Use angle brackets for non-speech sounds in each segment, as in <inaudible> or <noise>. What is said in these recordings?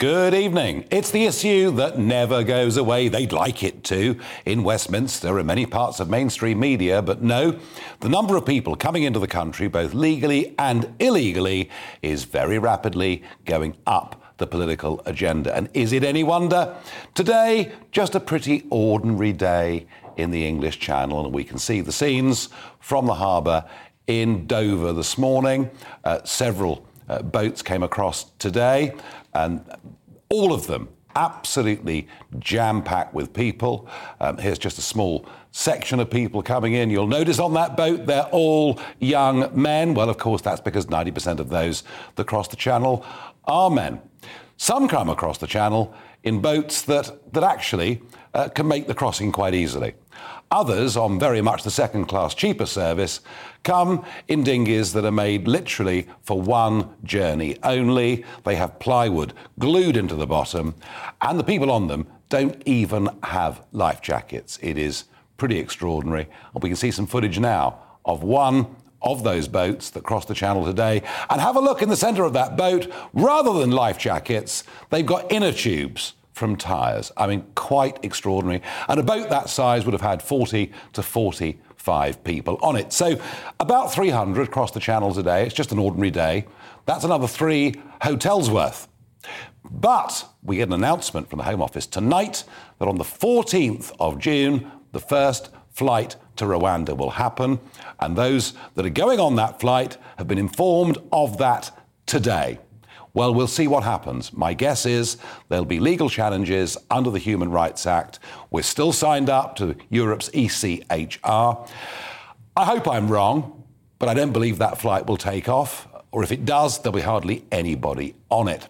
Good evening. It's the issue that never goes away. They'd like it to in Westminster and many parts of mainstream media, but no, the number of people coming into the country, both legally and illegally, is very rapidly going up the political agenda. And is it any wonder? Today, just a pretty ordinary day in the English Channel, and we can see the scenes from the harbour in Dover this morning. Uh, several uh, boats came across today, and all of them absolutely jam packed with people. Um, here's just a small section of people coming in. You'll notice on that boat they're all young men. Well, of course, that's because 90% of those that cross the channel are men. Some come across the channel in boats that, that actually uh, can make the crossing quite easily. Others, on very much the second class cheaper service, come in dinghies that are made literally for one journey only. They have plywood glued into the bottom, and the people on them don't even have life jackets. It is pretty extraordinary. We can see some footage now of one of those boats that crossed the channel today. And have a look in the centre of that boat. Rather than life jackets, they've got inner tubes from tyres. I mean, quite extraordinary. And a boat that size would have had 40 to 45 people on it. So about 300 across the channel today. It's just an ordinary day. That's another three hotels worth. But we get an announcement from the Home Office tonight that on the 14th of June, the first flight to Rwanda will happen. And those that are going on that flight have been informed of that today. Well, we'll see what happens. My guess is there'll be legal challenges under the Human Rights Act. We're still signed up to Europe's ECHR. I hope I'm wrong, but I don't believe that flight will take off, or if it does, there'll be hardly anybody on it.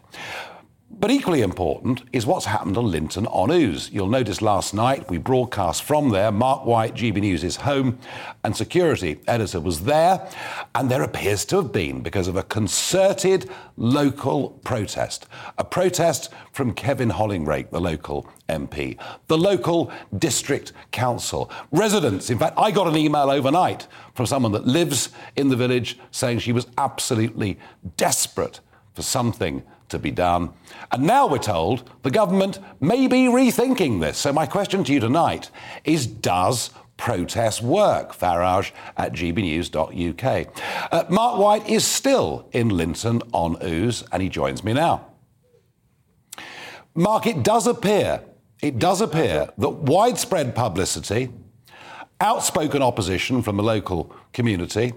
But equally important is what's happened on Linton on Ouse. You'll notice last night we broadcast from there. Mark White, GB News' home and security editor, was there. And there appears to have been because of a concerted local protest. A protest from Kevin Hollinrake, the local MP, the local district council, residents. In fact, I got an email overnight from someone that lives in the village saying she was absolutely desperate for something to be done. And now we're told the government may be rethinking this. So, my question to you tonight is Does protest work? Farage at gbnews.uk. Uh, Mark White is still in Linton on Ouse, and he joins me now. Mark, it does appear, it does appear that widespread publicity, outspoken opposition from the local community,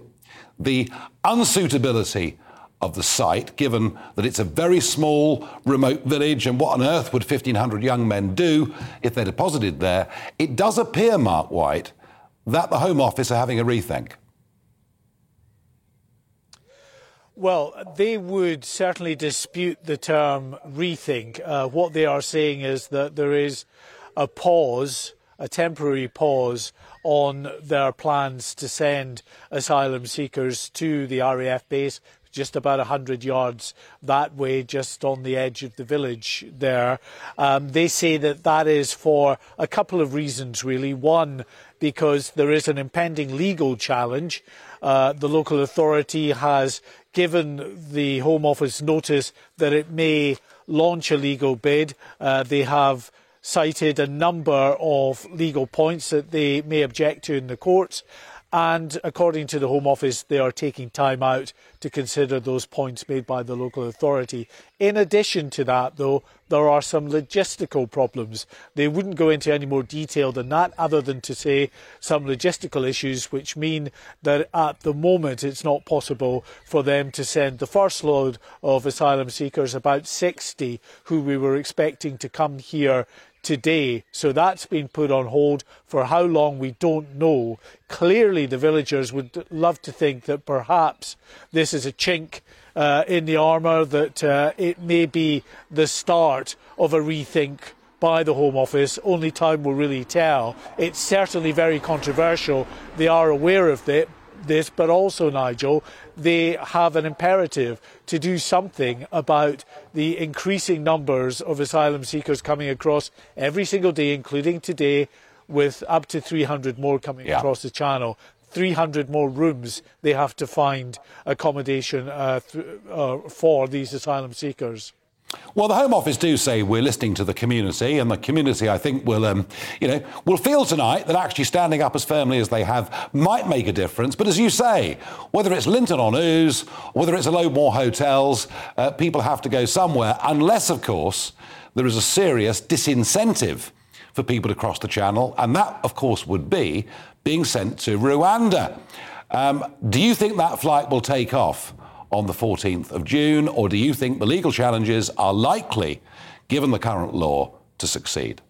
the unsuitability of the site, given that it's a very small, remote village, and what on earth would 1,500 young men do if they're deposited there? It does appear, Mark White, that the Home Office are having a rethink. Well, they would certainly dispute the term rethink. Uh, what they are saying is that there is a pause, a temporary pause on their plans to send asylum seekers to the RAF base just about 100 yards that way, just on the edge of the village there. Um, they say that that is for a couple of reasons, really. One, because there is an impending legal challenge. Uh, the local authority has given the Home Office notice that it may launch a legal bid. Uh, they have cited a number of legal points that they may object to in the courts. And according to the Home Office, they are taking time out to consider those points made by the local authority. In addition to that, though, there are some logistical problems. They wouldn't go into any more detail than that, other than to say some logistical issues, which mean that at the moment it's not possible for them to send the first load of asylum seekers, about 60, who we were expecting to come here today. So that's been put on hold for how long we don't know. Clearly, the villagers would love to think that perhaps this is a chink uh, in the armour, that uh, it may be the start of a rethink by the Home Office. Only time will really tell. It's certainly very controversial. They are aware of this, but also, Nigel, they have an imperative to do something about the increasing numbers of asylum seekers coming across every single day, including today, with up to 300 more coming yeah. across the channel. 300 more rooms they have to find accommodation uh, th- uh, for these asylum seekers. Well, the Home Office do say we're listening to the community, and the community, I think, will, um, you know, will feel tonight that actually standing up as firmly as they have might make a difference. But as you say, whether it's Linton on Ouse, whether it's a load more hotels, uh, people have to go somewhere, unless, of course, there is a serious disincentive for people to cross the channel, and that, of course, would be being sent to Rwanda. Um, do you think that flight will take off? On the 14th of June, or do you think the legal challenges are likely, given the current law, to succeed?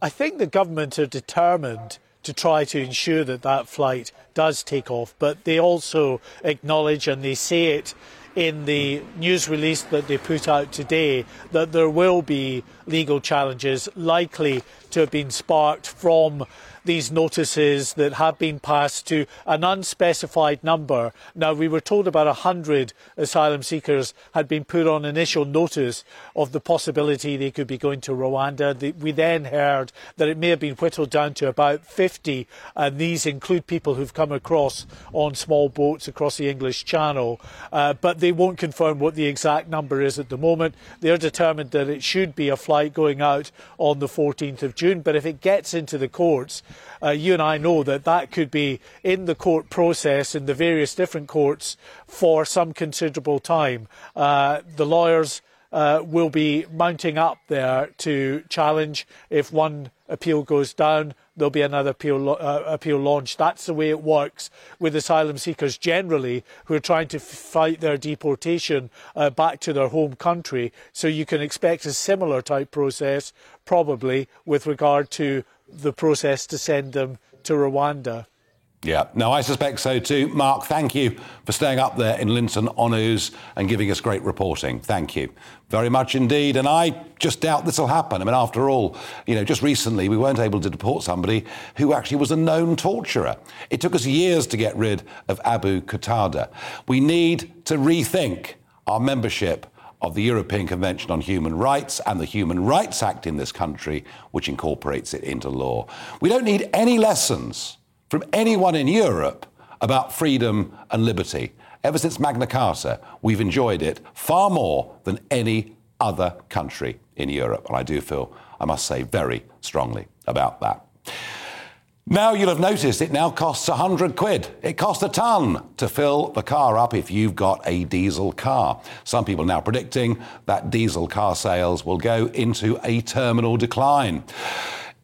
I think the government are determined to try to ensure that that flight does take off, but they also acknowledge and they say it in the news release that they put out today that there will be legal challenges likely to have been sparked from these notices that have been passed to an unspecified number. Now, we were told about 100 asylum seekers had been put on initial notice of the possibility they could be going to Rwanda. We then heard that it may have been whittled down to about 50, and these include people who've come across on small boats across the English Channel. Uh, but they won't confirm what the exact number is at the moment. They're determined that it should be a flight going out on the 14th of June, but if it gets into the courts, uh, you and I know that that could be in the court process in the various different courts for some considerable time. Uh, the lawyers uh, will be mounting up there to challenge if one appeal goes down. There'll be another appeal, uh, appeal launched. That's the way it works with asylum seekers generally who are trying to fight their deportation uh, back to their home country. So you can expect a similar type process, probably, with regard to the process to send them to Rwanda. Yeah, no, I suspect so too. Mark, thank you for staying up there in Linton on Ouse and giving us great reporting. Thank you very much indeed. And I just doubt this will happen. I mean, after all, you know, just recently we weren't able to deport somebody who actually was a known torturer. It took us years to get rid of Abu Qatada. We need to rethink our membership of the European Convention on Human Rights and the Human Rights Act in this country, which incorporates it into law. We don't need any lessons from anyone in Europe about freedom and liberty. Ever since Magna Carta, we've enjoyed it far more than any other country in Europe. And I do feel, I must say, very strongly about that. Now you'll have noticed it now costs 100 quid. It costs a ton to fill the car up if you've got a diesel car. Some people now predicting that diesel car sales will go into a terminal decline.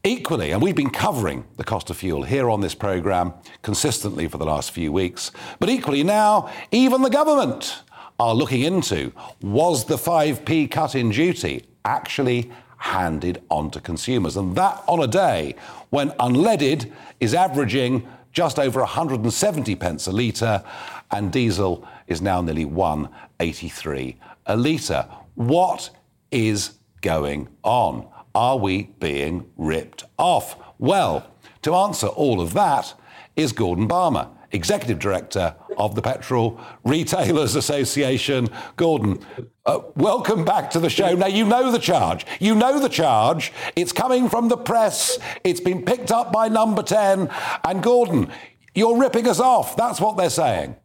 Equally, and we've been covering the cost of fuel here on this programme consistently for the last few weeks, but equally now, even the government are looking into was the 5p cut in duty actually handed on to consumers? And that on a day when unleaded is averaging just over 170 pence a litre and diesel is now nearly 183 a litre. What is going on? Are we being ripped off? Well, to answer all of that is Gordon Balmer, Executive Director of the Petrol Retailers Association. Gordon, uh, welcome back to the show. Now, you know the charge. You know the charge. It's coming from the press. It's been picked up by number 10. And Gordon, you're ripping us off. That's what they're saying.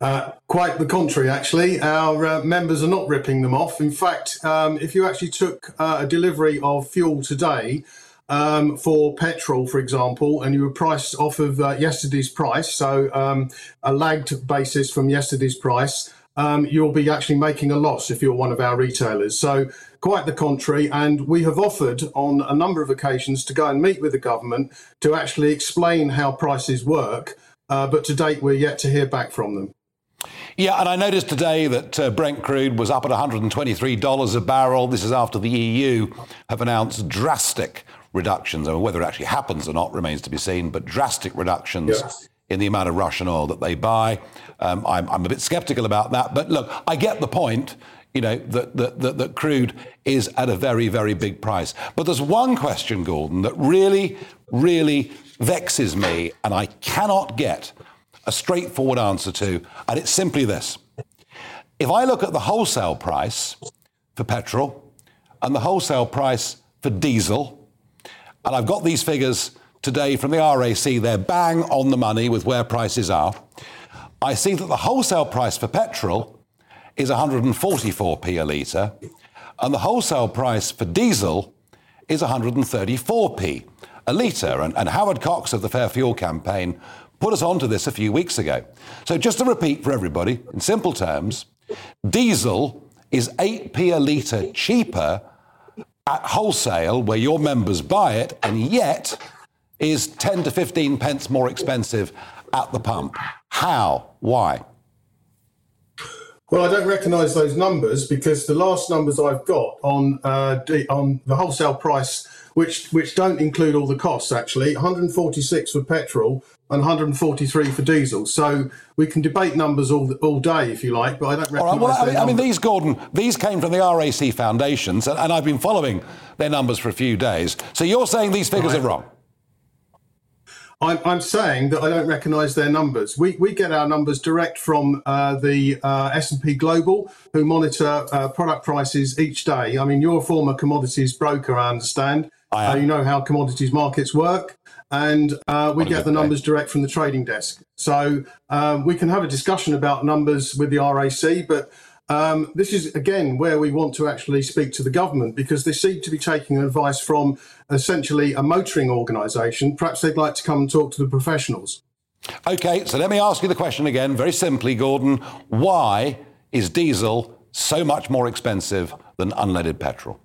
Uh, quite the contrary, actually. Our uh, members are not ripping them off. In fact, um, if you actually took uh, a delivery of fuel today, um, for petrol, for example, and you were priced off of uh, yesterday's price, so um, a lagged basis from yesterday's price, um, you'll be actually making a loss if you're one of our retailers. So, quite the contrary. And we have offered on a number of occasions to go and meet with the government to actually explain how prices work. Uh, but to date, we're yet to hear back from them. Yeah, and I noticed today that uh, Brent crude was up at $123 a barrel. This is after the EU have announced drastic reductions. I mean, whether it actually happens or not remains to be seen, but drastic reductions in the amount of Russian oil that they buy. Um, I'm, I'm, a bit skeptical about that. But look, I get the point. You know, that, that, that, that crude is at a very, very big price. But there's one question, Gordon, that really, really vexes me, and I cannot get a straightforward answer to, and it's simply this. If I look at the wholesale price for petrol and the wholesale price for diesel, and I've got these figures today from the RAC. They're bang on the money with where prices are. I see that the wholesale price for petrol is 144p a litre, and the wholesale price for diesel is 134p a litre. And, and Howard Cox of the Fair Fuel campaign put us onto this a few weeks ago. So, just to repeat for everybody, in simple terms, diesel is 8p a litre cheaper at wholesale where your members buy it, and yet is 10 to 15 pence more expensive at the pump. How? Why? Well, I don't recognise those numbers because the last numbers I've got on uh, on the wholesale price, which which don't include all the costs, actually, 146 for petrol and 143 for diesel. So we can debate numbers all all day if you like, but I don't recognise. All right, well, I mean, I mean, these Gordon, these came from the RAC foundations, and, and, I've been following their numbers for a few days. So you're saying these figures right. are wrong? I'm, I'm saying that I don't recognise their numbers. We, we get our numbers direct from uh, the uh, S&P Global, who monitor uh, product prices each day. I mean, you're a former commodities broker, I understand. I uh, you know how commodities markets work, and uh, we get the numbers direct from the trading desk. So um, we can have a discussion about numbers with the RAC, but um, this is again where we want to actually speak to the government because they seem to be taking advice from essentially a motoring organisation. Perhaps they'd like to come and talk to the professionals. Okay, so let me ask you the question again, very simply, Gordon. Why is diesel so much more expensive than unleaded petrol?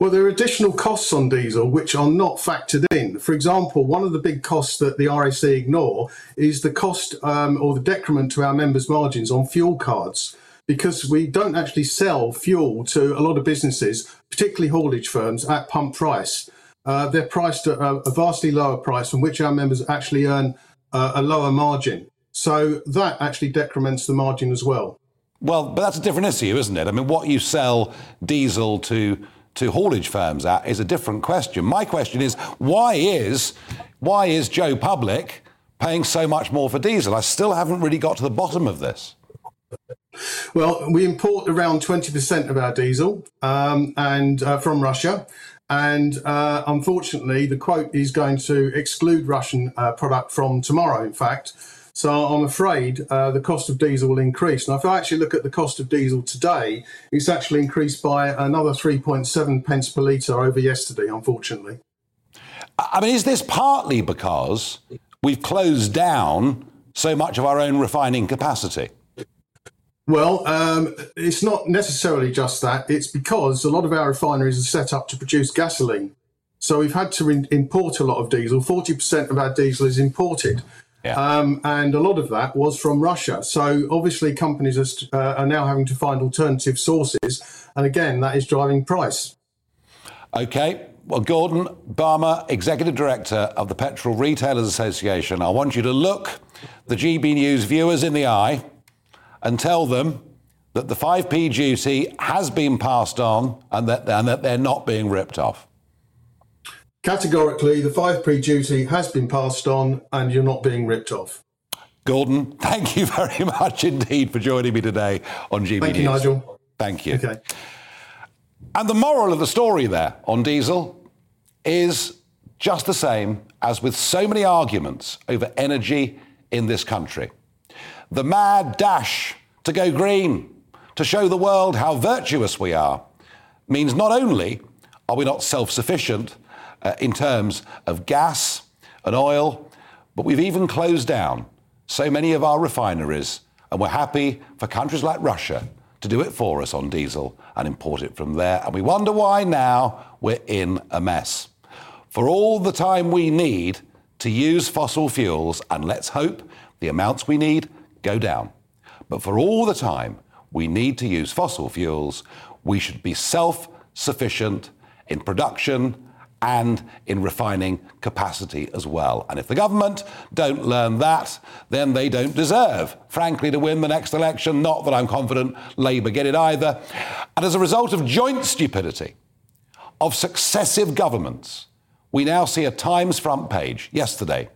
Well, there are additional costs on diesel which are not factored in. For example, one of the big costs that the RAC ignore is the cost um, or the decrement to our members' margins on fuel cards because we don't actually sell fuel to a lot of businesses, particularly haulage firms, at pump price. Uh, they're priced at a, vastly lower price from which our members actually earn uh, a lower margin. So that actually decrements the margin as well. Well, but that's a different issue, isn't it? I mean, what you sell diesel to to haulage firms at is a different question. My question is why is why is Joe Public paying so much more for diesel? I still haven't really got to the bottom of this. Well, we import around 20% of our diesel um, and uh, from Russia. And uh, unfortunately, the quote is going to exclude Russian uh, product from tomorrow, in fact. So I'm afraid uh, the cost of diesel will increase. Now, if I actually look at the cost of diesel today, it's actually increased by another 3.7 pence per litre over yesterday, unfortunately. I mean, is this partly because we've closed down so much of our own refining capacity? Well, um, it's not necessarily just that. It's because a lot of our refineries are set up to produce gasoline. So we've had to in- import a lot of diesel. 40% of our diesel is imported. Yeah. Um, and a lot of that was from Russia. So obviously, companies are, uh, are now having to find alternative sources. And again, that is driving price. Okay. Well, Gordon Balmer, Executive Director of the Petrol Retailers Association, I want you to look the GB News viewers in the eye and tell them that the 5p duty has been passed on and that, and that they're not being ripped off? Categorically, the 5p duty has been passed on and you're not being ripped off. Gordon, <laughs> thank you very much indeed for joining me today on GB Thank News. you, Nigel. Thank you. Okay. And the moral of the story there on diesel is just the same as with so many arguments over energy in this country the mad dash to go green, to show the world how virtuous we are, means not only are we not self sufficient uh, in terms of gas and oil, but we've even closed down so many of our refineries, and we're happy for countries like Russia to do it for us on diesel and import it from there. And we wonder why now we're in a mess. For all the time we need to use fossil fuels, and let's hope the amounts we need go down. But for all the time we need to use fossil fuels, we should be self sufficient in production and in refining capacity as well. And if the government don't learn that, then they don't deserve, frankly, to win the next election. Not that I'm confident Labour get it either. And as a result of joint stupidity of successive governments, we now see a Times front page yesterday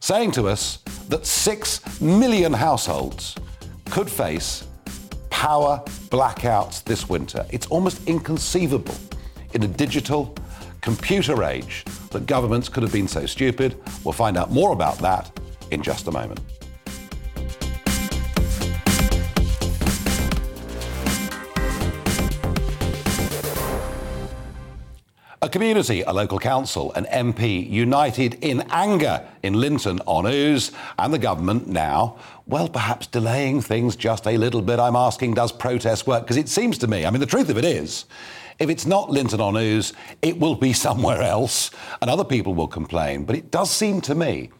saying to us that six million households could face power blackouts this winter. It's almost inconceivable in a digital computer age that governments could have been so stupid. We'll find out more about that in just a moment. A community, a local council, an MP united in anger in Linton on Ouse, and the government now, well, perhaps delaying things just a little bit. I'm asking, does protest work? Because it seems to me, I mean, the truth of it is, if it's not Linton on Ouse, it will be <laughs> somewhere else, and other people will complain. But it does seem to me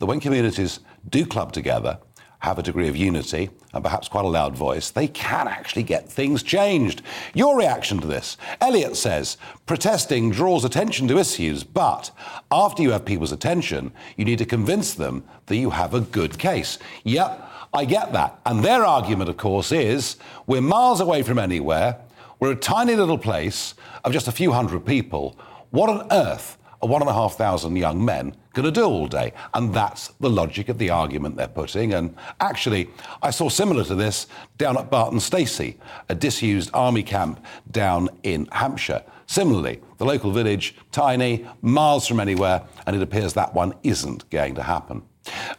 that when communities do club together, have a degree of unity and perhaps quite a loud voice, they can actually get things changed. Your reaction to this? Elliot says protesting draws attention to issues, but after you have people's attention, you need to convince them that you have a good case. Yep, I get that. And their argument, of course, is we're miles away from anywhere, we're a tiny little place of just a few hundred people. What on earth one and a half thousand young men going to do all day? And that's the logic of the argument they're putting. And actually, I saw similar to this down at Barton Stacey, a disused army camp down in Hampshire. Similarly, the local village, tiny, miles from anywhere, and it appears that one isn't going to happen.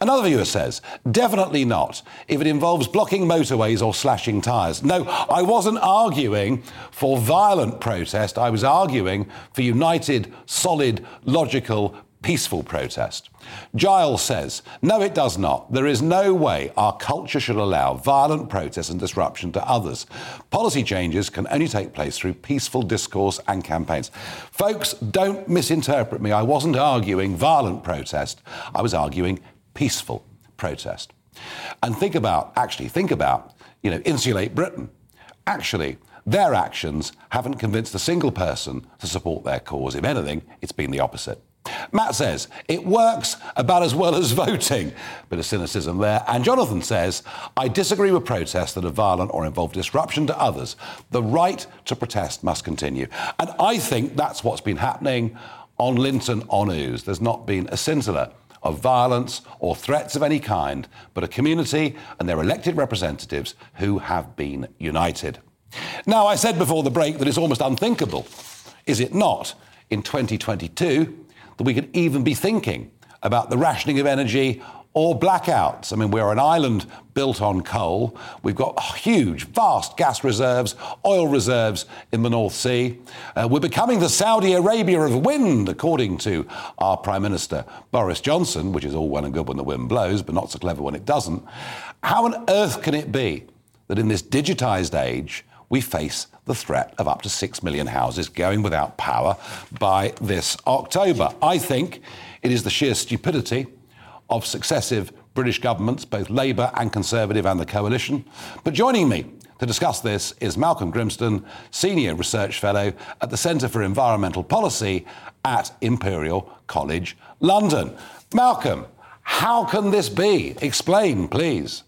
Another viewer says, definitely not if it involves blocking motorways or slashing tyres. No, I wasn't arguing for violent protest. I was arguing for united, solid, logical, peaceful protest. Giles says, no, it does not. There is no way our culture should allow violent protest and disruption to others. Policy changes can only take place through peaceful discourse and campaigns. Folks, don't misinterpret me. I wasn't arguing violent protest, I was arguing peaceful protest. And think about, actually, think about, you know, insulate Britain. Actually, their actions haven't convinced a single person to support their cause. If anything, it's been the opposite. Matt says, it works about as well as <laughs> voting. Bit of cynicism there. And Jonathan says, I disagree with protests that are violent or involve disruption to others. The right to protest must continue. And I think that's what's been happening on Linton on Ouse. There's not been a scintilla of violence or threats of any kind, but a community and their elected representatives who have been united. Now, I said before the break that it's almost unthinkable, is it not, in 2022, that we could even be thinking about the rationing of energy or blackouts. I mean, we're an island built on coal. We've got huge, vast gas reserves, oil reserves in the North Sea. Uh, we're becoming the Saudi Arabia of wind, according to our Prime Minister Boris Johnson, which is all well and good when the wind blows, but not so clever when it doesn't. How on earth can it be that in this digitized age, we face the threat of up to 6 million houses going without power by this October? I think it is the sheer stupidity of successive British governments, both Labour and Conservative and the coalition. But joining me to discuss this is Malcolm Grimston, Senior Research Fellow at the Centre for Environmental Policy at Imperial College London. Malcolm, how can this be? Explain, please.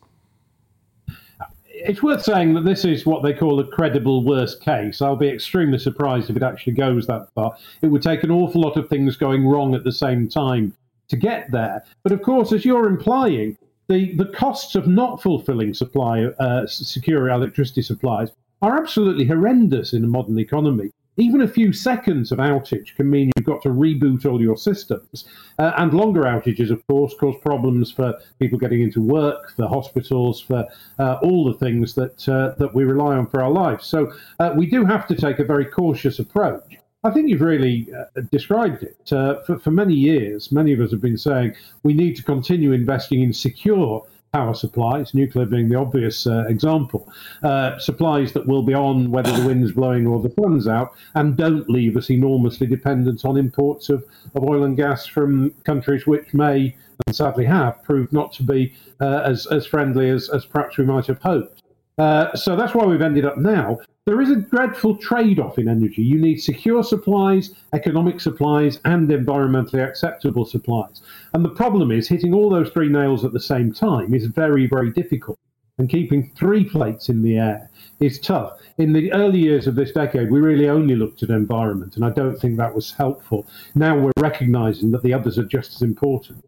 It's worth saying that this is what they call a credible worst case. I'll be extremely surprised if it actually goes that far. It would take an awful lot of things going wrong at the same time to get there. But of course, as you're implying, the, the costs of not fulfilling supply uh, secure electricity supplies are absolutely horrendous in a modern economy. Even a few seconds of outage can mean you've got to reboot all your systems. Uh, and longer outages, of course, cause problems for people getting into work, for hospitals, for uh, all the things that, uh, that we rely on for our lives. So uh, we do have to take a very cautious approach. I think you've really uh, described it. Uh, for, for many years, many of us have been saying we need to continue investing in secure power supplies, nuclear being the obvious uh, example, uh, supplies that will be on whether the wind's blowing or the sun's out, and don't leave us enormously dependent on imports of, of oil and gas from countries which may, and sadly have, proved not to be uh, as, as friendly as, as perhaps we might have hoped. Uh, so that's why we've ended up now there is a dreadful trade off in energy. You need secure supplies, economic supplies, and environmentally acceptable supplies. And the problem is hitting all those three nails at the same time is very, very difficult. And keeping three plates in the air is tough. In the early years of this decade, we really only looked at environment, and I don't think that was helpful. Now we're recognizing that the others are just as important.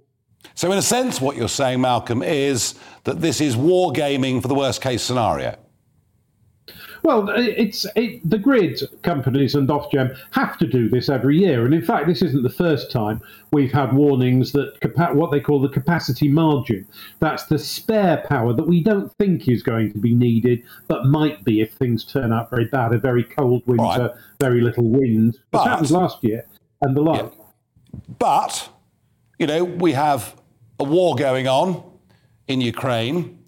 So, in a sense, what you're saying, Malcolm, is that this is wargaming for the worst case scenario. Well, it's it, the grid companies and Ofgem have to do this every year, and in fact, this isn't the first time we've had warnings that capa- what they call the capacity margin. That's the spare power that we don't think is going to be needed, but might be if things turn out very bad. A very cold winter, right. very little wind. But, that happened last year, and the like. Yeah. But you know, we have a war going on in Ukraine.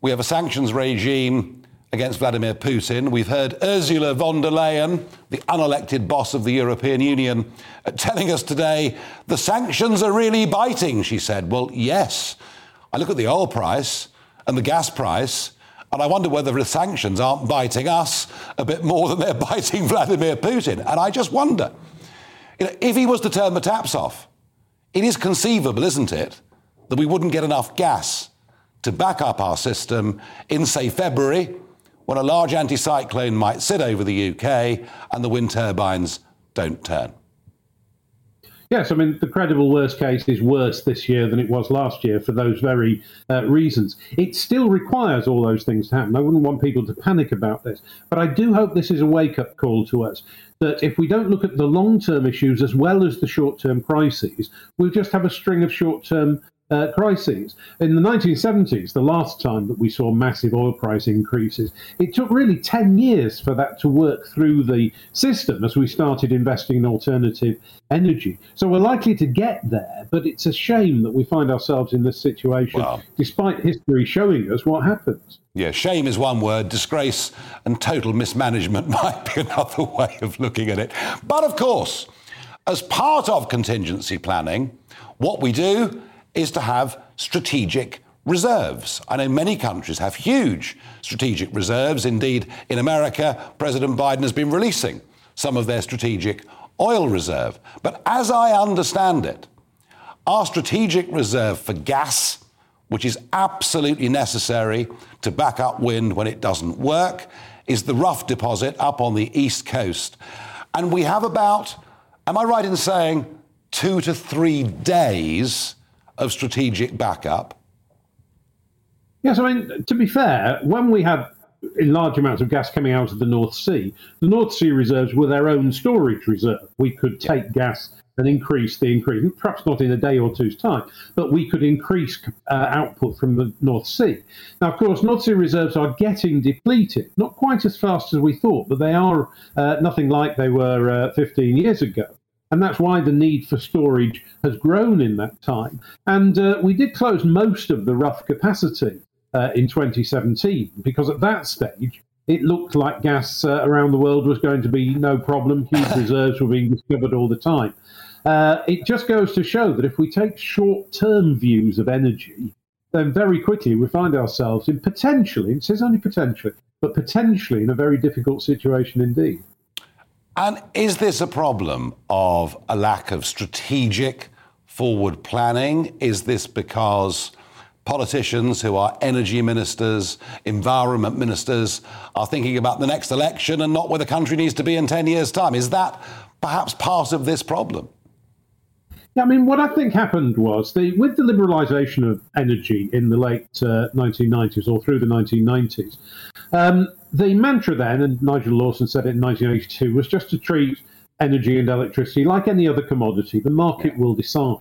We have a sanctions regime against Vladimir Putin. We've heard Ursula von der Leyen, the unelected boss of the European Union, uh, telling us today the sanctions are really biting, she said. Well, yes. I look at the oil price and the gas price, and I wonder whether the sanctions aren't biting us a bit more than they're <laughs> biting Vladimir Putin. And I just wonder you know, if he was to turn the taps off, it is conceivable, isn't it, that we wouldn't get enough gas to back up our system in, say, February when a large anticyclone might sit over the UK and the wind turbines don't turn. Yes, I mean, the credible worst case is worse this year than it was last year for those very uh, reasons. It still requires all those things to happen. I wouldn't want people to panic about this. But I do hope this is a wake up call to us that if we don't look at the long term issues as well as the short term crises, we'll just have a string of short term uh, crises. In the 1970s, the last time that we saw massive oil price increases, it took really 10 years for that to work through the system as we started investing in alternative energy. So we're likely to get there, but it's a shame that we find ourselves in this situation, well, despite history showing us what happens. Yeah, shame is one word, disgrace and total mismanagement <laughs> might be another way of looking at it. But of course, as part of contingency planning, what we do is to have strategic reserves. I know many countries have huge strategic reserves. Indeed, in America, President Biden has been releasing some of their strategic oil reserve. But as I understand it, our strategic reserve for gas, which is absolutely necessary to back up wind when it doesn't work, is the Rough deposit up on the east coast. And we have about, am I right in saying, two to three days of strategic backup? Yes, I mean, to be fair, when we had in large amounts of gas coming out of the North Sea, the North Sea reserves were their own storage reserve. We could take gas and increase the increase, perhaps not in a day or two's time, but we could increase uh, output from the North Sea. Now, of course, North Sea reserves are getting depleted, not quite as fast as we thought, but they are uh, nothing like they were uh, 15 years ago. And that's why the need for storage has grown in that time. And uh, we did close most of the rough capacity uh, in 2017 because at that stage, it looked like gas uh, around the world was going to be no problem. Huge reserves were being discovered all the time. Uh, it just goes to show that if we take short term views of energy, then very quickly we find ourselves in potentially, it says only potentially, but potentially in a very difficult situation indeed. And is this a problem of a lack of strategic forward planning? Is this because politicians who are energy ministers, environment ministers, are thinking about the next election and not where the country needs to be in 10 years' time? Is that perhaps part of this problem? Yeah, I mean, what I think happened was the with the liberalisation of energy in the late uh, 1990s or through the 1990s, um, the mantra then, and Nigel Lawson said it in 1982, was just to treat energy and electricity like any other commodity. The market will decide.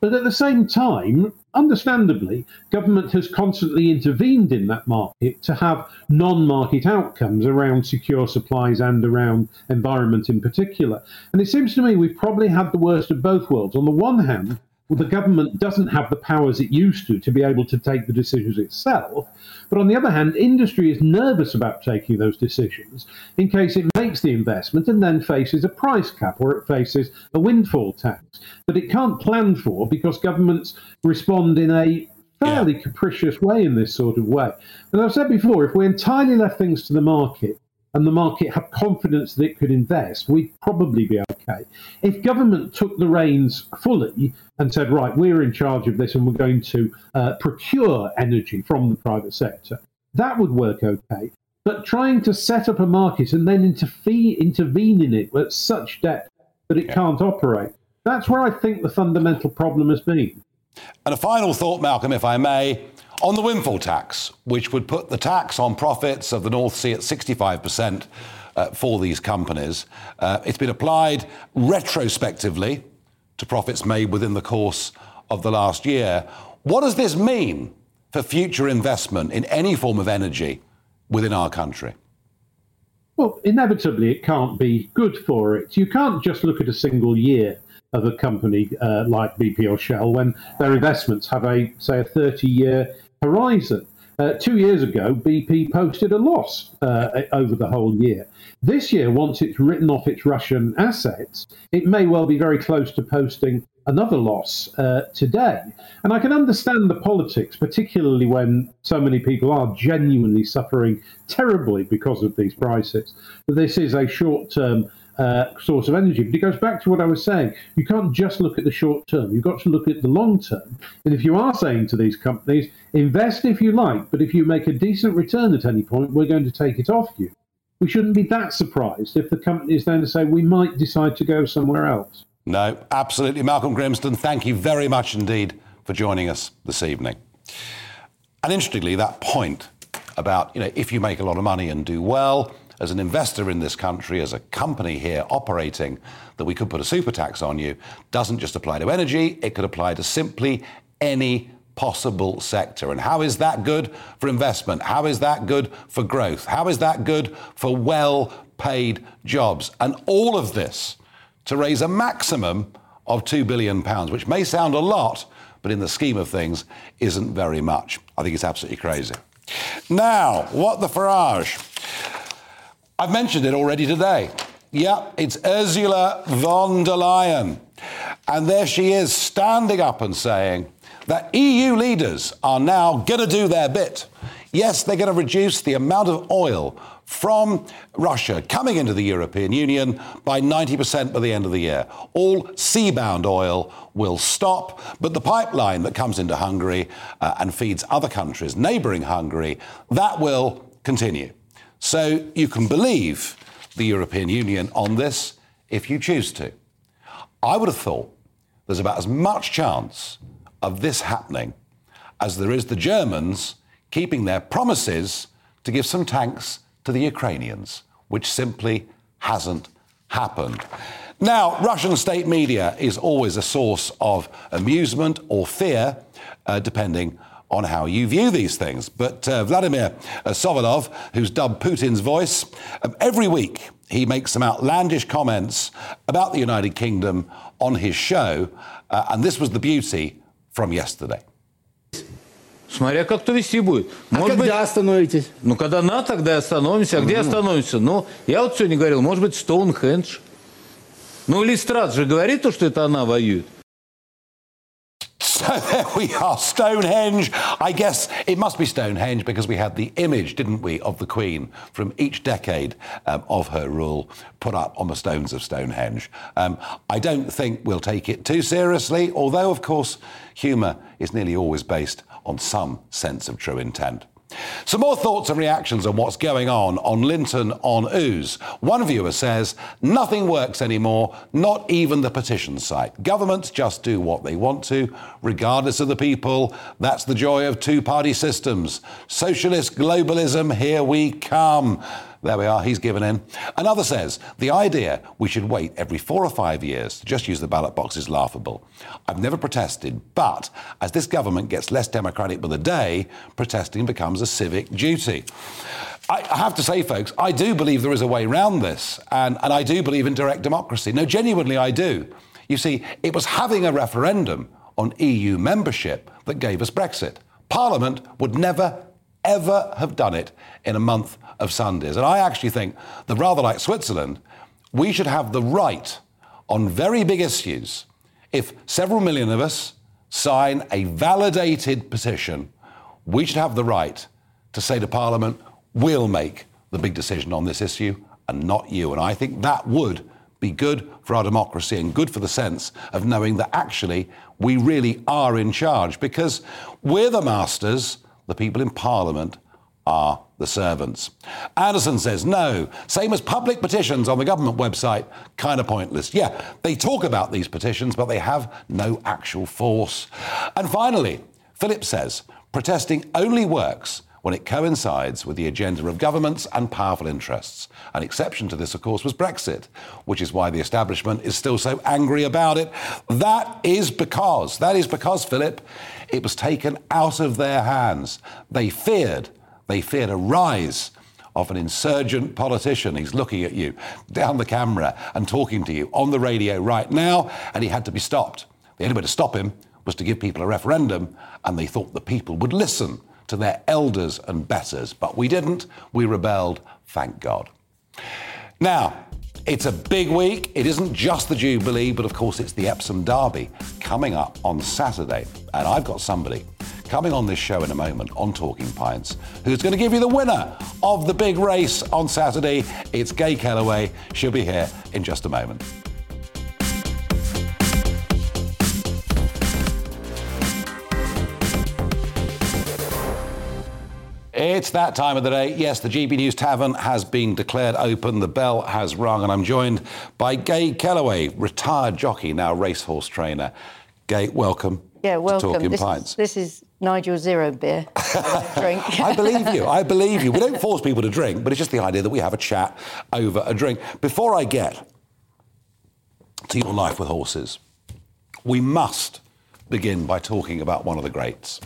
But at the same time, understandably, government has constantly intervened in that market to have non market outcomes around secure supplies and around environment in particular. And it seems to me we've probably had the worst of both worlds. On the one hand, well, the government doesn't have the powers it used to to be able to take the decisions itself. But on the other hand, industry is nervous about taking those decisions in case it makes the investment and then faces a price cap or it faces a windfall tax that it can't plan for because governments respond in a fairly yeah. capricious way in this sort of way. And I've said before, if we entirely left things to the market, and the market had confidence that it could invest, we'd probably be okay. If government took the reins fully and said, right, we're in charge of this and we're going to uh, procure energy from the private sector, that would work okay. But trying to set up a market and then intervene, intervene in it at such depth that it yeah. can't operate, that's where I think the fundamental problem has been. And a final thought, Malcolm, if I may. On the windfall tax, which would put the tax on profits of the North Sea at 65% uh, for these companies. Uh, it's been applied retrospectively to profits made within the course of the last year. What does this mean for future investment in any form of energy within our country? Well, inevitably, it can't be good for it. You can't just look at a single year of a company uh, like BP or Shell when their investments have a, say, a 30 year horizon. Uh, two years ago, BP posted a loss uh, over the whole year. This year, once it's written off its Russian assets, it may well be very close to posting another loss uh, today. And I can understand the politics, particularly when so many people are genuinely suffering terribly because of these prices. But this is a short term uh, source of energy. But it goes back to what I was saying. You can't just look at the short term, you've got to look at the long term. And if you are saying to these companies, invest if you like, but if you make a decent return at any point, we're going to take it off you. We shouldn't be that surprised if the company is then to say we might decide to go somewhere else. No, absolutely. Malcolm Grimston, thank you very much indeed for joining us this evening. And interestingly, that point about, you know, if you make a lot of money and do well, as an investor in this country, as a company here operating, that we could put a super tax on you doesn't just apply to energy, it could apply to simply any possible sector. And how is that good for investment? How is that good for growth? How is that good for well paid jobs? And all of this to raise a maximum of £2 billion, which may sound a lot, but in the scheme of things isn't very much. I think it's absolutely crazy. Now, what the Farage? I've mentioned it already today. Yeah, it's Ursula von der Leyen. And there she is standing up and saying that EU leaders are now going to do their bit. Yes, they're going to reduce the amount of oil from Russia coming into the European Union by 90% by the end of the year. All seabound oil will stop, but the pipeline that comes into Hungary uh, and feeds other countries, neighbouring Hungary, that will continue. So you can believe the European Union on this if you choose to. I would have thought there's about as much chance of this happening as there is the Germans keeping their promises to give some tanks to the Ukrainians, which simply hasn't happened. Now, Russian state media is always a source of amusement or fear, uh, depending on how you view these things. But uh, Vladimir uh, Sokolov, who's dubbed Putin's voice, um, every week he makes some outlandish comments about the United Kingdom on his show, uh, and this was the beauty from yesterday. Смотря как кто вести будет. А может когда быть, остановитесь? Ну, когда на, тогда остановимся. А где остановимся? Ну, я вот сегодня говорил, может быть, Стоунхендж. Ну, Листрат же говорит то, что это она воюет. So <laughs> there we are, Stonehenge. I guess it must be Stonehenge because we had the image, didn't we, of the Queen from each decade um, of her rule put up on the stones of Stonehenge. Um, I don't think we'll take it too seriously, although, of course, humour is nearly always based on some sense of true intent. Some more thoughts and reactions on what's going on on Linton on Ouse. One viewer says, nothing works anymore, not even the petition site. Governments just do what they want to, regardless of the people. That's the joy of two party systems. Socialist globalism, here we come. There we are, he's given in. Another says, the idea we should wait every four or five years to just use the ballot box is laughable. I've never protested, but as this government gets less democratic by the day, protesting becomes a civic duty. I have to say, folks, I do believe there is a way around this, and, and I do believe in direct democracy. No, genuinely, I do. You see, it was having a referendum on EU membership that gave us Brexit. Parliament would never, ever have done it in a month of Sundays. And I actually think that rather like Switzerland, we should have the right on very big issues if several million of us sign a validated petition, we should have the right to say to Parliament, we'll make the big decision on this issue and not you. And I think that would be good for our democracy and good for the sense of knowing that actually we really are in charge because we're the masters, the people in Parliament are the servants. Anderson says no. Same as public petitions on the government website, kind of pointless. Yeah, they talk about these petitions, but they have no actual force. And finally, Philip says Protesting only works when it coincides with the agenda of governments and powerful interests. An exception to this, of course, was Brexit, which is why the establishment is still so angry about it. That is because, that is because, Philip, it was taken out of their hands. They feared, they feared a rise of an insurgent politician. He's looking at you down the camera and talking to you on the radio right now, and he had to be stopped. The only way to stop him was to give people a referendum, and they thought the people would listen to their elders and betters. But we didn't. We rebelled, thank God. Now, it's a big week. It isn't just the Jubilee, but of course, it's the Epsom Derby coming up on Saturday. And I've got somebody coming on this show in a moment on Talking Pints who's going to give you the winner of the big race on Saturday. It's Gay Kelleway. She'll be here in just a moment. It's that time of the day. Yes, the GB News Tavern has been declared open. The bell has rung, and I'm joined by Gay Kelleway, retired jockey, now racehorse trainer. Gay, welcome. Yeah, welcome. To Talking this, Pints. Is, this is Nigel Zero beer. <laughs> drink. I believe you. I believe you. We don't force people to drink, but it's just the idea that we have a chat over a drink. Before I get to your life with horses, we must begin by talking about one of the greats.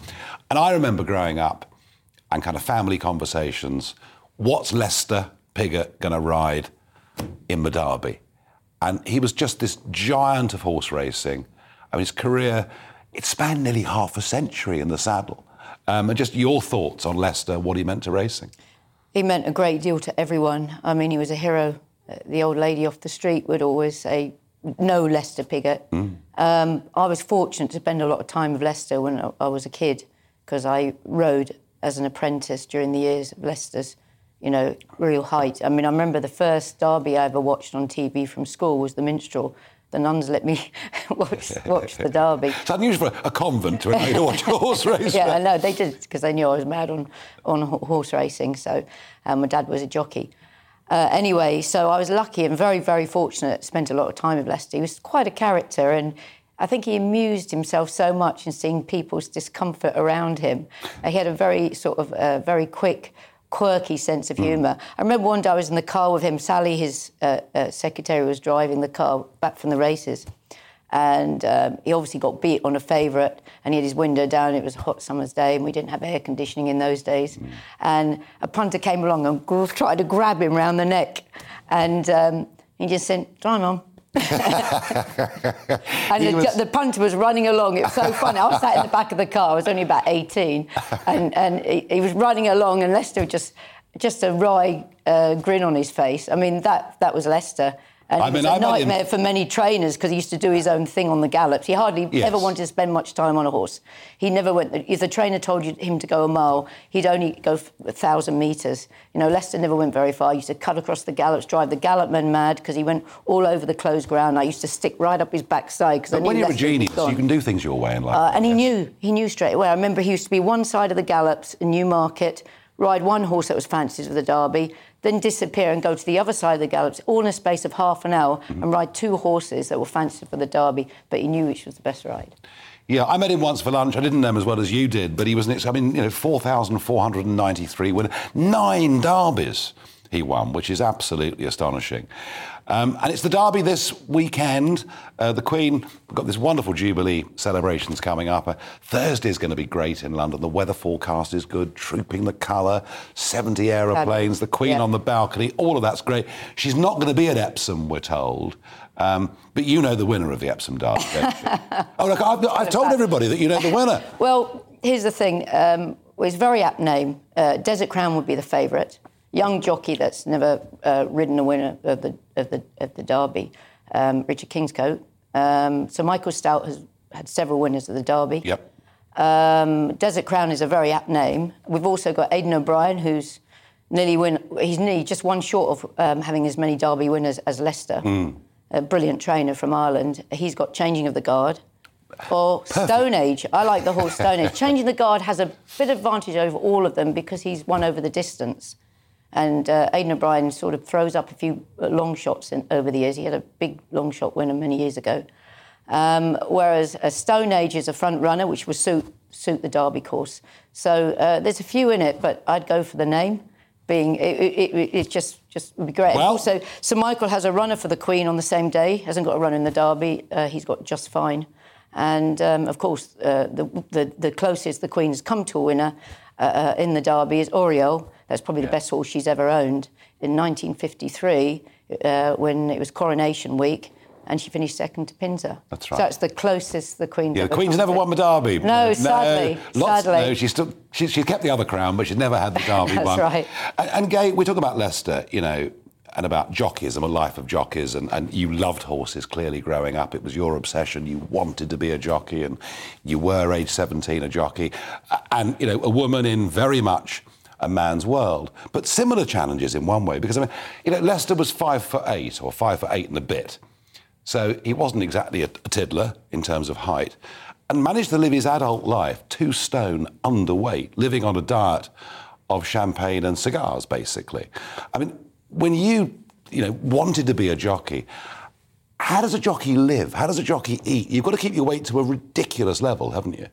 And I remember growing up and kind of family conversations. What's Lester Piggott going to ride in the Derby? And he was just this giant of horse racing. I mean, his career, it spanned nearly half a century in the saddle. Um, and just your thoughts on Lester, what he meant to racing. He meant a great deal to everyone. I mean, he was a hero. The old lady off the street would always say, no Lester Piggott. Mm. Um, I was fortunate to spend a lot of time with Lester when I was a kid because I rode as an apprentice during the years of Lester's, you know, real height. I mean, I remember the first derby I ever watched on TV from school was the Minstrel. The nuns let me <laughs> watch, watch the derby. It's unusual for a convent to you watch a horse <laughs> race. yeah, I know they did because they knew I was mad on on horse racing. So, um, my dad was a jockey. Uh, anyway, so I was lucky and very, very fortunate. Spent a lot of time with Lester. He was quite a character, and I think he amused himself so much in seeing people's discomfort around him. He had a very sort of uh, very quick, quirky sense of hmm. humour. Mm. I remember one day I was in the car with him. Sally, his uh, uh, secretary, was driving the car back from the races. And um, he obviously got beat on a favourite, and he had his window down. It was a hot summer's day, and we didn't have air conditioning in those days. Mm. And a punter came along and tried to grab him round the neck, and um, he just said, "Time on." <laughs> and the, was... the, punter was running along. It was so funny. I was sat in the back of the car. I was only about 18, and, and he, he was running along, and Lester just just a wry uh, grin on his face. I mean, that that was Lester. And I mean, it was a I nightmare for many trainers because he used to do his own thing on the gallops. He hardly yes. ever wanted to spend much time on a horse. He never went. If the trainer told you, him to go a mile, he'd only go a thousand metres. You know, Lester never went very far. He used to cut across the gallops, drive the gallopmen mad because he went all over the closed ground. I used to stick right up his backside because when you're Lester a genius, you can do things your way in life. Uh, and he knew. He knew straight away. I remember he used to be one side of the gallops in Newmarket, ride one horse that was fancied for the Derby then disappear and go to the other side of the gallops, all in a space of half an hour, mm-hmm. and ride two horses that were fancied for the Derby, but he knew which was the best ride. Yeah, I met him once for lunch. I didn't know him as well as you did, but he was, I mean, you know, 4,493 winners, nine derbies he won, which is absolutely astonishing. Um, and it's the Derby this weekend. Uh, the Queen got this wonderful Jubilee celebrations coming up. Uh, Thursday is going to be great in London. The weather forecast is good, trooping the colour, 70 aeroplanes, the Queen yeah. on the balcony, all of that's great. She's not going to be at Epsom, we're told. Um, but you know the winner of the Epsom Derby, <laughs> oh, look, I've, I've, told everybody that you know the winner. <laughs> well, here's the thing. Um, well, it's a very apt name. Uh, Desert Crown would be the favourite young jockey that's never uh, ridden a winner of the of the of the Derby, um, Richard Kingscote. Um, so Michael Stoute has had several winners of the Derby. Yep. Um, Desert Crown is a very apt name. We've also got Aidan O'Brien, who's nearly win. He's nearly just one short of um, having as many Derby winners as Lester. Mm. A brilliant trainer from Ireland. He's got Changing of the Guard. Or Perfect. Stone Age. I like the horse Stone Age. Changing the Guard has a bit of advantage over all of them because he's won over the distance. And uh, Aidan O'Brien sort of throws up a few uh, long shots in, over the years. He had a big long shot winner many years ago. Um, whereas a Stone Age is a front runner, which will suit suit the Derby course. So uh, there's a few in it, but I'd go for the name. Being it, it, it, just just would be great. Well- also, Sir Michael has a runner for the Queen on the same day. Hasn't got a run in the Derby. Uh, he's got just fine. And um, of course, uh, the, the the closest the Queen has come to a winner uh, uh, in the Derby is Aureole. That's probably the best horse she's ever owned. In 1953, uh, when it was Coronation Week, and she finished second to Pinza. That's right. So that's the closest the Queen. Yeah, the Queen's never won the Derby. No, sadly, lots, sadly. No, she's still she, she's kept the other crown, but she's never had the Derby <laughs> That's one. right. And, and Gay, we talk about Lester, you know, and about jockeys and a life of jockeys, and, and you loved horses clearly growing up. It was your obsession. You wanted to be a jockey, and you were age 17 a jockey, and you know, a woman in very much a man's world, but similar challenges in one way. Because I mean, you know, Lester was five foot eight or five foot eight and a bit. So he wasn't exactly a, a tiddler in terms of height and managed to live his adult life two stone underweight, living on a diet of champagne and cigars, basically. I mean, when you, you know, wanted to be a jockey, how does a jockey live? How does a jockey eat? You've got to keep your weight to a ridiculous level, haven't you?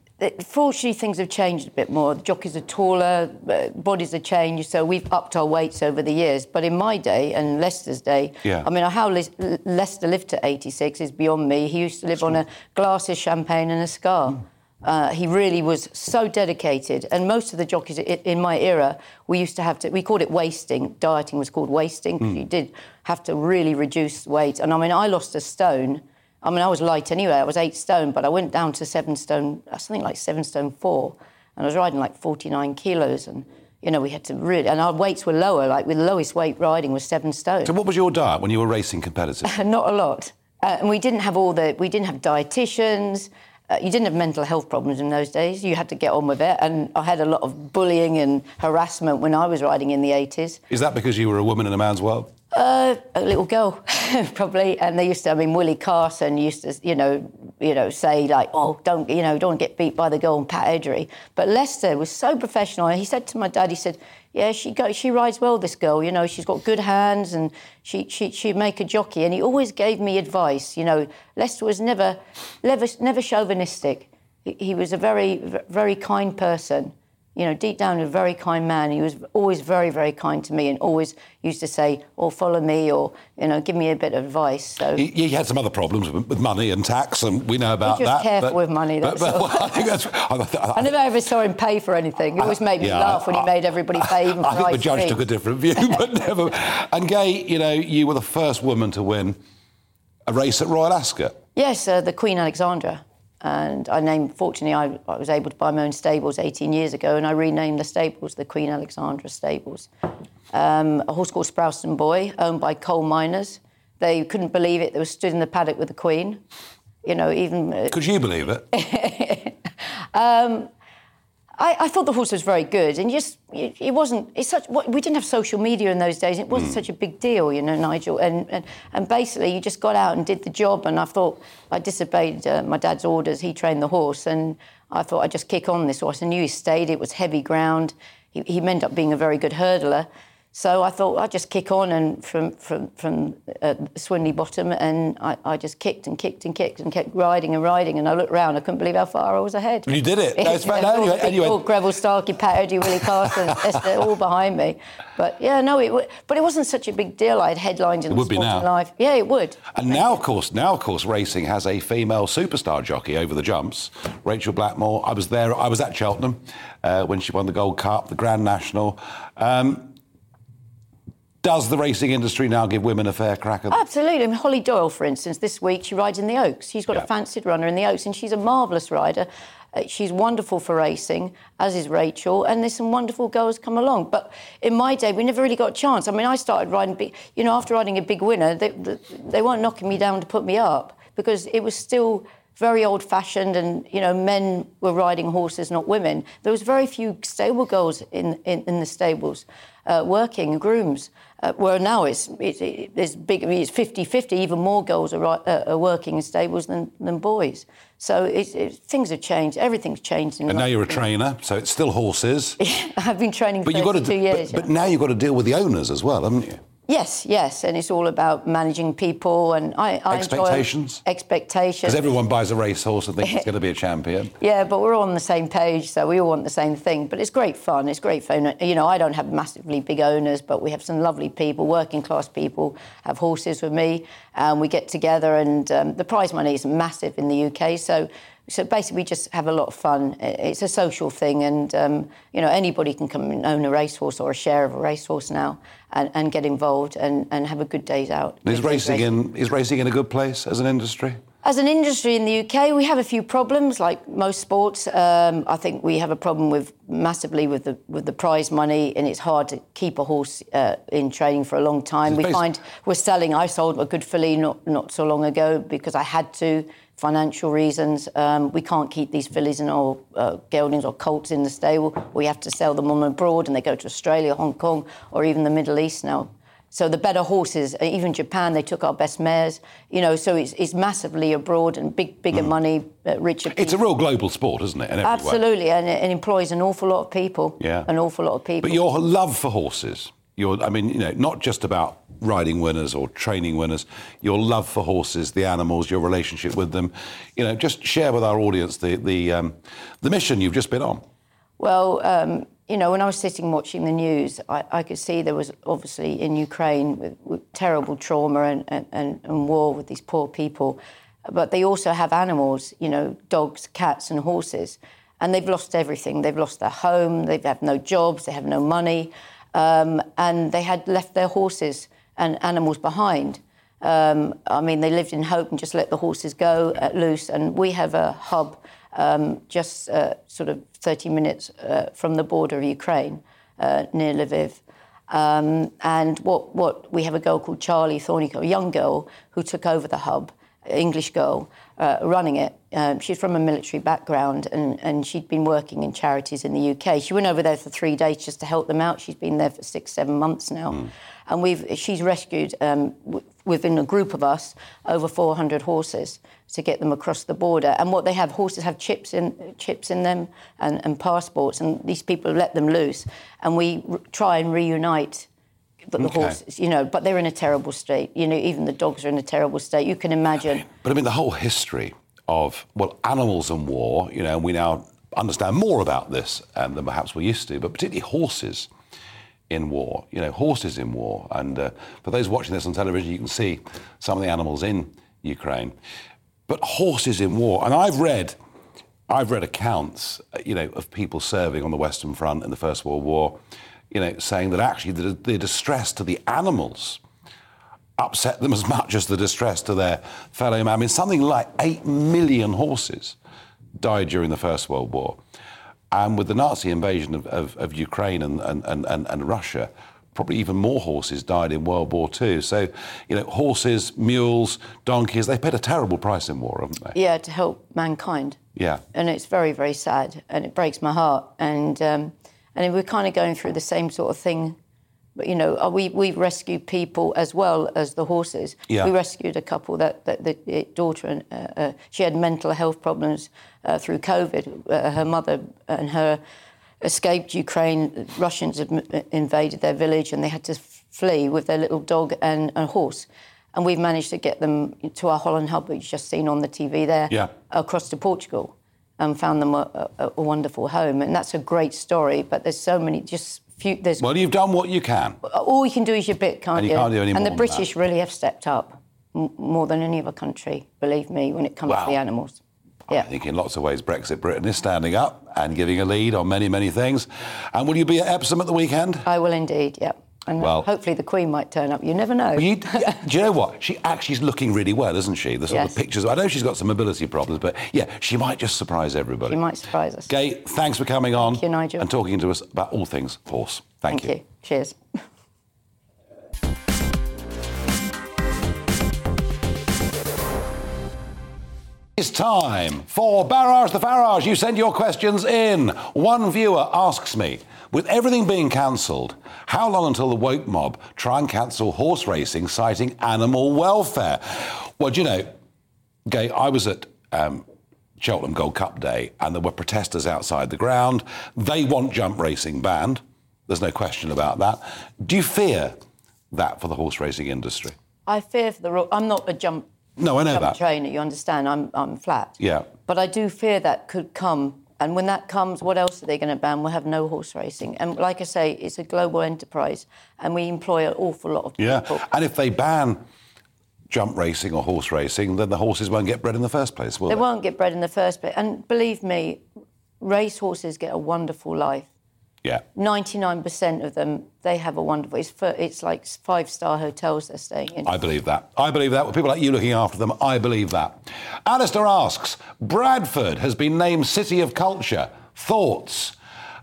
Fortunately, things have changed a bit more. The Jockeys are taller, uh, bodies have changed, so we've upped our weights over the years. But in my day and Lester's day, Yeah. I mean, how Le- Lester lived to 86 is beyond me. He used to live on a glass of champagne and a cigar. Uh, he really was so dedicated, and most of the jockeys in my era, we used to have to. We called it wasting. Dieting was called wasting. 'cause You did have to really reduce weight, and I mean, I lost a stone. I mean, I was light anyway. I was eight stone, but I went down to seven stone, uh, something like seven stone four, and I was riding like 49 kilos. And you know, we had to really, and our weights were lower. Like the lowest weight riding was seven stone. So, what was your diet when you were racing competitively? <laughs> Not a lot. Uh, and we didn't have all the, we didn't have dietitians. Uh, you didn't have mental health problems in those days. You had to get on with it. And I had a lot of bullying and harassment when I was riding in the 80s. Is that because you were a woman in a man's world? Uh, a little girl, <laughs> probably. And they used to, I mean, Willie Carson used to, you know, you know, say like, oh, don't, you know, don't get beat by the girl in Pat Eddery. But Lester was so professional. He said to my dad, he said, yeah, she she rides well, this girl. You know, she's got good hands and she, she, she'd make a jockey. And he always gave me advice. You know, Lester was never, never, never chauvinistic. He was a very, very kind person you know, deep down, a very kind man. He was always very, very kind to me and always used to say, or follow me, or, you know, give me a bit of advice. So, He, he had some other problems with, money and tax, and we know about just that. careful with money, that's but, all. well, <laughs> I think that's. I, I never ever saw him pay for anything. It always made me Yeah, laugh when he made everybody pay, even for I think the judge took a different view, <laughs> but never. And Gay, you know, you were the first woman to win a race at Royal Ascot. Yes, uh, the Queen Alexandra. And I named, fortunately, I, I was able to buy my own stables 18 years ago, and I renamed the stables the Queen Alexandra Stables. Um, a horse called Sprowston Boy, owned by coal miners. They couldn't believe it. They were stood in the paddock with the Queen. You know, even uh, Could you believe it? <laughs> I, I thought the horse was very good, and just it, it wasn't. It's such. We didn't have social media in those days. It wasn't such a big deal, you know, Nigel. And, and and basically, you just got out and did the job. And I thought I disobeyed uh, my dad's orders. He trained the horse, and I thought I'd just kick on this horse. I knew he stayed. It was heavy ground. He, he ended up being a very good hurdler. So I thought I'd just kick on and from from from uh, Swinley Bottom, and I, I just kicked and kicked and kicked and kept riding and riding. And I looked round, I couldn't believe how far I was ahead. You did it. No, it's fine. No, anyway- anyway- Greville Starkey, Pat Eddery, Willie Carson, <laughs> Lester, all behind me. But yeah, no, it but it wasn't such a big deal. I had headlines in the would be now. Life. Yeah, it would. And now, of course, now of course, racing has a female superstar jockey over the jumps, Rachel Blackmore. I was there. I was at Cheltenham uh, when she won the Gold Cup, the Grand National. Um, does the racing industry now give women a fair crack at Absolutely. I mean, Holly Doyle, for instance, this week she rides in the Oaks. She's got Yeah. a fancied runner in the Oaks, and she's a marvellous rider. Uh, she's wonderful for racing, as is Rachel, and there's some wonderful girls come along. But in my day, we never really got a chance. I mean, I started riding big, you know, after riding a big winner, they, they weren't knocking me down to put me up because it was still very old-fashioned, and you know, men were riding horses, not women. There was very few stable girls in in, in the stables, uh, working grooms. Uh, where now it's, it's, it's big, it's 50-50, even more girls are, uh, are working in stables than, than boys. So it's, it's, things have changed, everything's changed. In And now you're a trainer, so it's still horses. <laughs> I've been training for But you've got to, 32 years. but, but now you've got to deal with the owners as well, haven't you? Yes, yes, and it's all about managing people and I, I expectations. Expectations. Because everyone buys a racehorse and thinks it's going to be a champion. <laughs> Yeah, but we're all on the same page, so we all want the same thing. But it's great fun. It's great fun. You know, I don't have massively big owners, but we have some lovely people, working class people, have horses with me, and we get together. And um, the prize money is massive in the UK, so so basically, we just have a lot of fun. It's a social thing, and um, you know anybody can come and own a racehorse or a share of a racehorse now, and, and get involved and, and have a good days out. Is racing in is racing in a good place as an industry? As an industry in the UK, we have a few problems, like most sports. Um, I think we have a problem with massively with the with the prize money, and it's hard to keep a horse uh, in training for a long time. We find we're selling. I sold a good filly not not so long ago because I had to financial reasons. Um, we can't keep these fillies and our uh, geldings or colts in the stable. We have to sell them on abroad, and they go to Australia, Hong Kong, or even the Middle East now. So the better horses, uh, even Japan, they took our best mares. You know, so it's, it's massively abroad and big, bigger mm. money, uh, richer. People. It's a real global sport, isn't it? Absolutely, and it, it, employs an awful lot of people. Yeah, an awful lot of people. But your love for horses, your, I mean, you know, not just about riding winners or training winners, your love for horses, the animals, your relationship with them. You know, just share with our audience the the, um, the mission you've just been on. Well, um, you know, when I was sitting watching the news, I, I could see there was obviously in Ukraine with, with terrible trauma and, and, and war with these poor people, but they also have animals, you know, dogs, cats, and horses, and they've lost everything. They've lost their home. They have had no jobs. They have no money. Um, and they had left their horses and animals behind. Um, I mean, they lived in hope and just let the horses go at loose. And we have a hub um, just uh, sort of 30 minutes uh, from the border of Ukraine uh, near Lviv. Um, and what, what we have a girl called Charlie Thornycroft, a young girl who took over the hub, English girl, uh, running it. Um, she's from a military background and, and she'd been working in charities in the UK. She went over there for three days just to help them out. She's been there for six, seven months now. Mm and we've she's rescued um, w- within a group of us over 400 horses to get them across the border. And what they have, horses have chips in chips in them and, and passports, and these people have let them loose, and we r- try and reunite. The, the okay. horses, you know, but they're in a terrible state. You know, even the dogs are in a terrible state. You can imagine. But I mean, the whole history of well, animals and war. You know, and we now understand more about this um, than perhaps we used to, but particularly horses in war, you know, horses in war. And uh, for those watching this on television, you can see some of the animals in Ukraine. But horses in war, and I've read, I've read accounts, uh, you know, of people serving on the Western Front in the First World War, you know, saying that actually the, the distress to the animals upset them as <laughs> much as the distress to their fellow man. I mean, something like eight million horses died during the First World War. And with the Nazi invasion of, of, of Ukraine and, and, and, and Russia, probably even more horses died in World War II. So, you know, horses, mules, donkeys, they paid a terrible price in war, haven't they? Yeah, to help mankind. Yeah. And it's very, very sad and it breaks my heart. And, um, and we're kind of going through the same sort of thing but you know, uh, we we rescued people as well as the horses. Yeah. We rescued a couple that, that the daughter and uh, uh, she had mental health problems uh, through COVID. Uh, her mother and her escaped Ukraine. Russians had invaded their village and they had to flee with their little dog and a horse. And we've managed to get them to our Holland hub, which you've just seen on the TV there, yeah. across to Portugal, and found them a, a, a wonderful home. And that's a great story. But there's so many just few, there's well, you've done what you can. All you can do is your bit, can't and you? you? Can't do any and the British really have stepped up m- more than any other country, believe me, when it comes to the animals. Yeah. I think in lots of ways Brexit Britain is standing up and giving a lead on many, many things. And will you be at Epsom at the weekend? I will indeed, yep. And well, hopefully the Queen might turn up. You never know. You, <laughs> do you know what? She actually is looking really well, isn't she? The sort yes. of pictures. I know she's got some mobility problems, but yeah, she might just surprise everybody. She might surprise us. Gay, thanks for coming on. Thank you, Nigel. And talking to us about all things horse. Thank, Thank you. you. Cheers. <laughs> It's time for Barrage the Farage. You send your questions in. One viewer asks me, with everything being cancelled, how long until the woke mob try and cancel horse racing, citing animal welfare? Well, do you know, Gay, I was at um, Cheltenham Gold Cup Day and there were protesters outside the ground. They want jump racing banned. There's no question about that. Do you fear that for the horse racing industry? I fear for the. I'm not a jump. No, I know jump that. trainer. You understand? I'm I'm flat. Yeah. But I do fear that could come. And when that comes, what else are they going to ban? We'll have no horse racing. And like I say, it's a global enterprise, and we employ an awful lot of people. Yeah. And if they ban jump racing or horse racing, then the horses won't get bred in the first place, will They they? won't get bred in the first place. And believe me, race horses get a wonderful life. Yeah. 99% of them, they have a wonderful. It's, for, it's like five star hotels they're staying in. I believe that. I believe that. With people like you looking after them, I believe that. Alistair asks Bradford has been named City of Culture. Thoughts?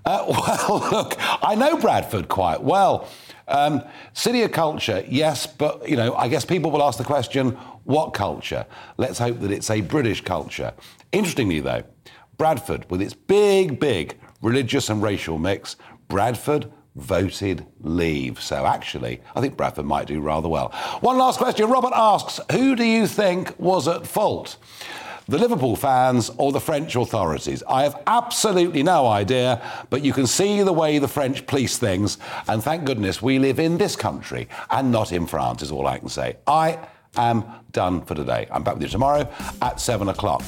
Uh, <laughs> well, look, I know Bradford quite well. Um, City of Culture, yes, but, you know, I guess people will ask the question what culture? Let's hope that it's a British culture. Interestingly, though, Bradford, with its big, big religious and racial mix, Bradford voted leave. So actually, I think Bradford might do rather well. One last question. Robert asks, who do you think was at fault? The Liverpool fans or the French authorities? I have absolutely no idea, but you can see the way the French police things, and thank goodness we live in this country and not in France, is all I can say. I am done for today. I'm back with you tomorrow at seven o'clock.